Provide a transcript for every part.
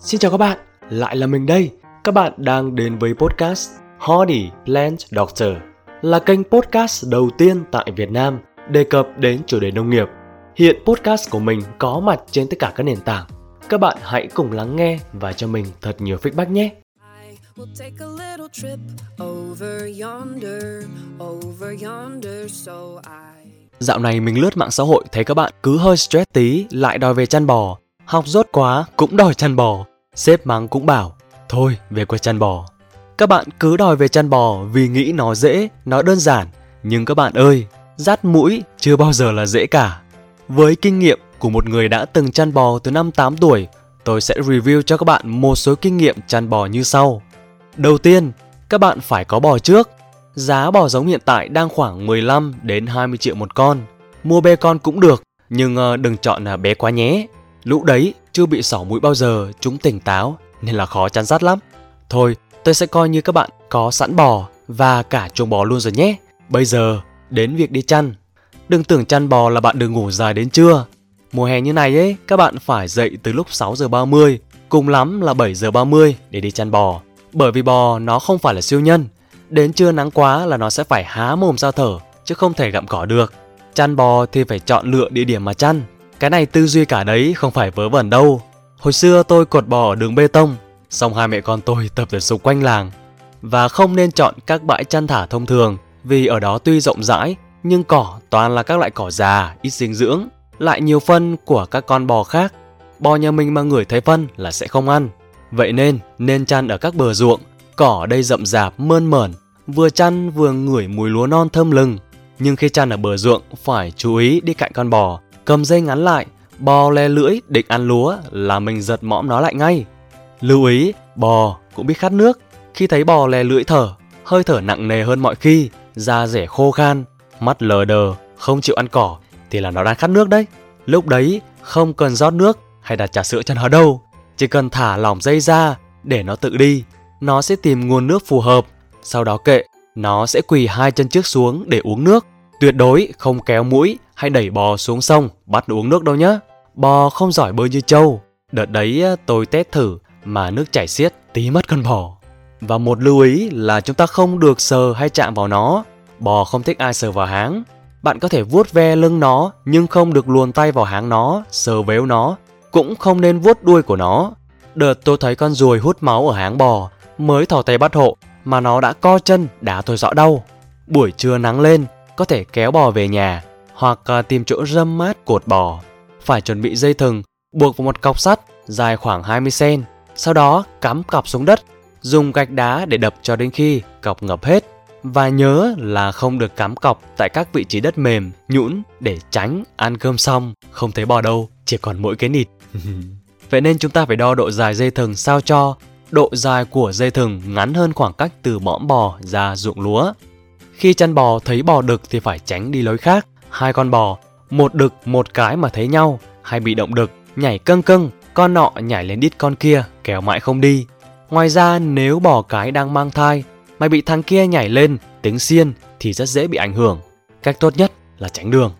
Xin chào các bạn, lại là mình đây. Các bạn đang đến với podcast Hardy Plant Doctor, là kênh podcast đầu tiên tại Việt Nam đề cập đến chủ đề nông nghiệp. Hiện podcast của mình có mặt trên tất cả các nền tảng. Các bạn hãy cùng lắng nghe và cho mình thật nhiều feedback nhé. We'll take a little trip over yonder, over yonder, so I... Dạo này mình lướt mạng xã hội thấy các bạn cứ hơi stress tí lại đòi về chăn bò. Học rốt quá cũng đòi chăn bò. Sếp mắng cũng bảo, thôi về quê chăn bò. Các bạn cứ đòi về chăn bò vì nghĩ nó dễ, nó đơn giản. Nhưng các bạn ơi, rát mũi chưa bao giờ là dễ cả. Với kinh nghiệm của một người đã từng chăn bò từ năm 8 tuổi, tôi sẽ review cho các bạn một số kinh nghiệm chăn bò như sau. Đầu tiên, các bạn phải có bò trước. Giá bò giống hiện tại đang khoảng 15 đến 20 triệu một con. Mua bê con cũng được, nhưng ờ, đừng chọn là bé quá nhé. Lũ đấy chưa bị sỏ mũi bao giờ, chúng tỉnh táo nên là khó chăn rắt lắm. Thôi, tôi sẽ coi như các bạn có sẵn bò và cả chuồng bò luôn rồi nhé. Bây giờ, đến việc đi chăn. Đừng tưởng chăn bò là bạn đừng ngủ dài đến trưa. Mùa hè như này ấy, các bạn phải dậy từ lúc 6 giờ 30, cùng lắm là 7 giờ 30 để đi chăn bò. Bởi vì bò nó không phải là siêu nhân. Đến trưa nắng quá là nó sẽ phải há mồm ra thở, chứ không thể gặm cỏ được. Chăn bò thì phải chọn lựa địa điểm mà chăn. Cái này tư duy cả đấy không phải vớ vẩn đâu. Hồi xưa tôi cột bò ở đường bê tông, xong hai mẹ con tôi tập thể dục quanh làng. Và không nên chọn các bãi chăn thả thông thường vì ở đó tuy rộng rãi nhưng cỏ toàn là các loại cỏ già, ít dinh dưỡng, lại nhiều phân của các con bò khác. Bò nhà mình mà ngửi thấy phân là sẽ không ăn. Vậy nên nên chăn ở các bờ ruộng, cỏ đây rậm rạp mơn mởn, vừa chăn vừa ngửi mùi lúa non thơm lừng. Nhưng khi chăn ở bờ ruộng phải chú ý đi cạnh con bò, cầm dây ngắn lại, bò le lưỡi định ăn lúa là mình giật mõm nó lại ngay. Lưu ý, bò cũng biết khát nước. Khi thấy bò le lưỡi thở, hơi thở nặng nề hơn mọi khi, da rẻ khô khan, mắt lờ đờ, không chịu ăn cỏ thì là nó đang khát nước đấy. Lúc đấy không cần rót nước hay đặt trà sữa cho nó đâu, chỉ cần thả lỏng dây ra để nó tự đi, nó sẽ tìm nguồn nước phù hợp, sau đó kệ, nó sẽ quỳ hai chân trước xuống để uống nước. Tuyệt đối không kéo mũi hay đẩy bò xuống sông bắt uống nước đâu nhé. Bò không giỏi bơi như trâu. Đợt đấy tôi test thử mà nước chảy xiết tí mất con bò. Và một lưu ý là chúng ta không được sờ hay chạm vào nó. Bò không thích ai sờ vào háng. Bạn có thể vuốt ve lưng nó nhưng không được luồn tay vào háng nó, sờ véo nó. Cũng không nên vuốt đuôi của nó. Đợt tôi thấy con ruồi hút máu ở háng bò, mới thò tay bắt hộ mà nó đã co chân đá tôi rõ đau. Buổi trưa nắng lên, có thể kéo bò về nhà hoặc ờ, tìm chỗ râm mát cột bò. Phải chuẩn bị dây thừng buộc vào một cọc sắt dài khoảng 20 cm, sau đó cắm cọc xuống đất, dùng gạch đá để đập cho đến khi cọc ngập hết. Và nhớ là không được cắm cọc tại các vị trí đất mềm, nhũn để tránh ăn cơm xong không thấy bò đâu, chỉ còn mỗi cái nịt. Vậy nên chúng ta phải đo độ dài dây thừng sao cho độ dài của dây thừng ngắn hơn khoảng cách từ mõm bò ra ruộng lúa. Khi chăn bò thấy bò đực thì phải tránh đi lối khác. Hai con bò, một đực một cái mà thấy nhau, hay bị động đực, nhảy cưng cưng, con nọ nhảy lên đít con kia, kéo mãi không đi. Ngoài ra nếu bò cái đang mang thai mà bị thằng kia nhảy lên, tính xiên thì rất dễ bị ảnh hưởng. Cách tốt nhất là tránh đường.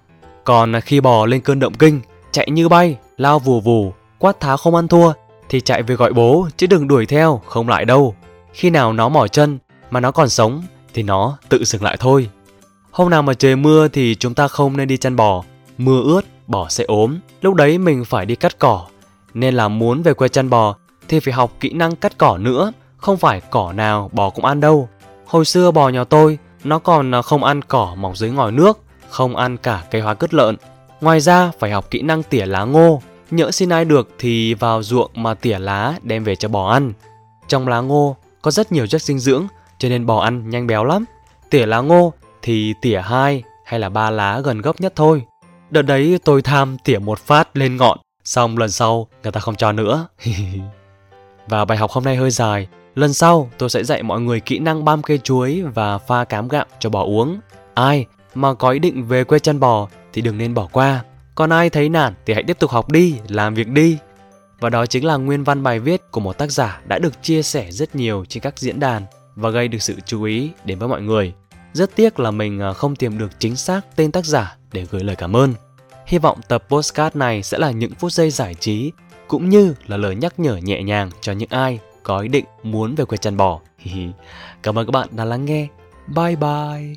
Còn khi bò lên cơn động kinh, chạy như bay, lao vù vù, quát tháo không ăn thua thì chạy về gọi bố chứ đừng đuổi theo, không lại đâu. Khi nào nó mỏi chân mà nó còn sống thì nó tự dừng lại thôi. Hôm nào mà trời mưa thì chúng ta không nên đi chăn bò. Mưa ướt, bò sẽ ốm. Lúc đấy mình phải đi cắt cỏ. Nên là muốn về quê chăn bò thì phải học kỹ năng cắt cỏ nữa. Không phải cỏ nào bò cũng ăn đâu. Hồi xưa bò nhà tôi nó còn không ăn cỏ mọc dưới ngòi nước, không ăn cả cây hóa cứt lợn. Ngoài ra phải học kỹ năng tỉa lá ngô. Nhỡ xin ai được thì vào ruộng mà tỉa lá đem về cho bò ăn. Trong lá ngô có rất nhiều chất dinh dưỡng cho nên bò ăn nhanh béo lắm. Tỉa lá ngô thì tỉa hai hay là ba lá gần gốc nhất thôi. Đợt đấy tôi tham tỉa một phát lên ngọn, xong lần sau người ta không cho nữa. và bài học hôm nay hơi dài, lần sau tôi sẽ dạy mọi người kỹ năng băm cây chuối và pha cám gạo cho bò uống. Ai mà có ý định về quê chăn bò thì đừng nên bỏ qua. Còn ai thấy nản thì hãy tiếp tục học đi, làm việc đi. Và đó chính là nguyên văn bài viết của một tác giả đã được chia sẻ rất nhiều trên các diễn đàn và gây được sự chú ý đến với mọi người. Rất tiếc là mình à, không tìm được chính xác tên tác giả để gửi lời cảm ơn. Hy vọng tập postcard này sẽ là những phút giây giải trí, cũng như là lời nhắc nhở nhẹ nhàng cho những ai có ý định muốn về quê chăn bò. Cảm ơn các bạn đã lắng nghe. Bye bye.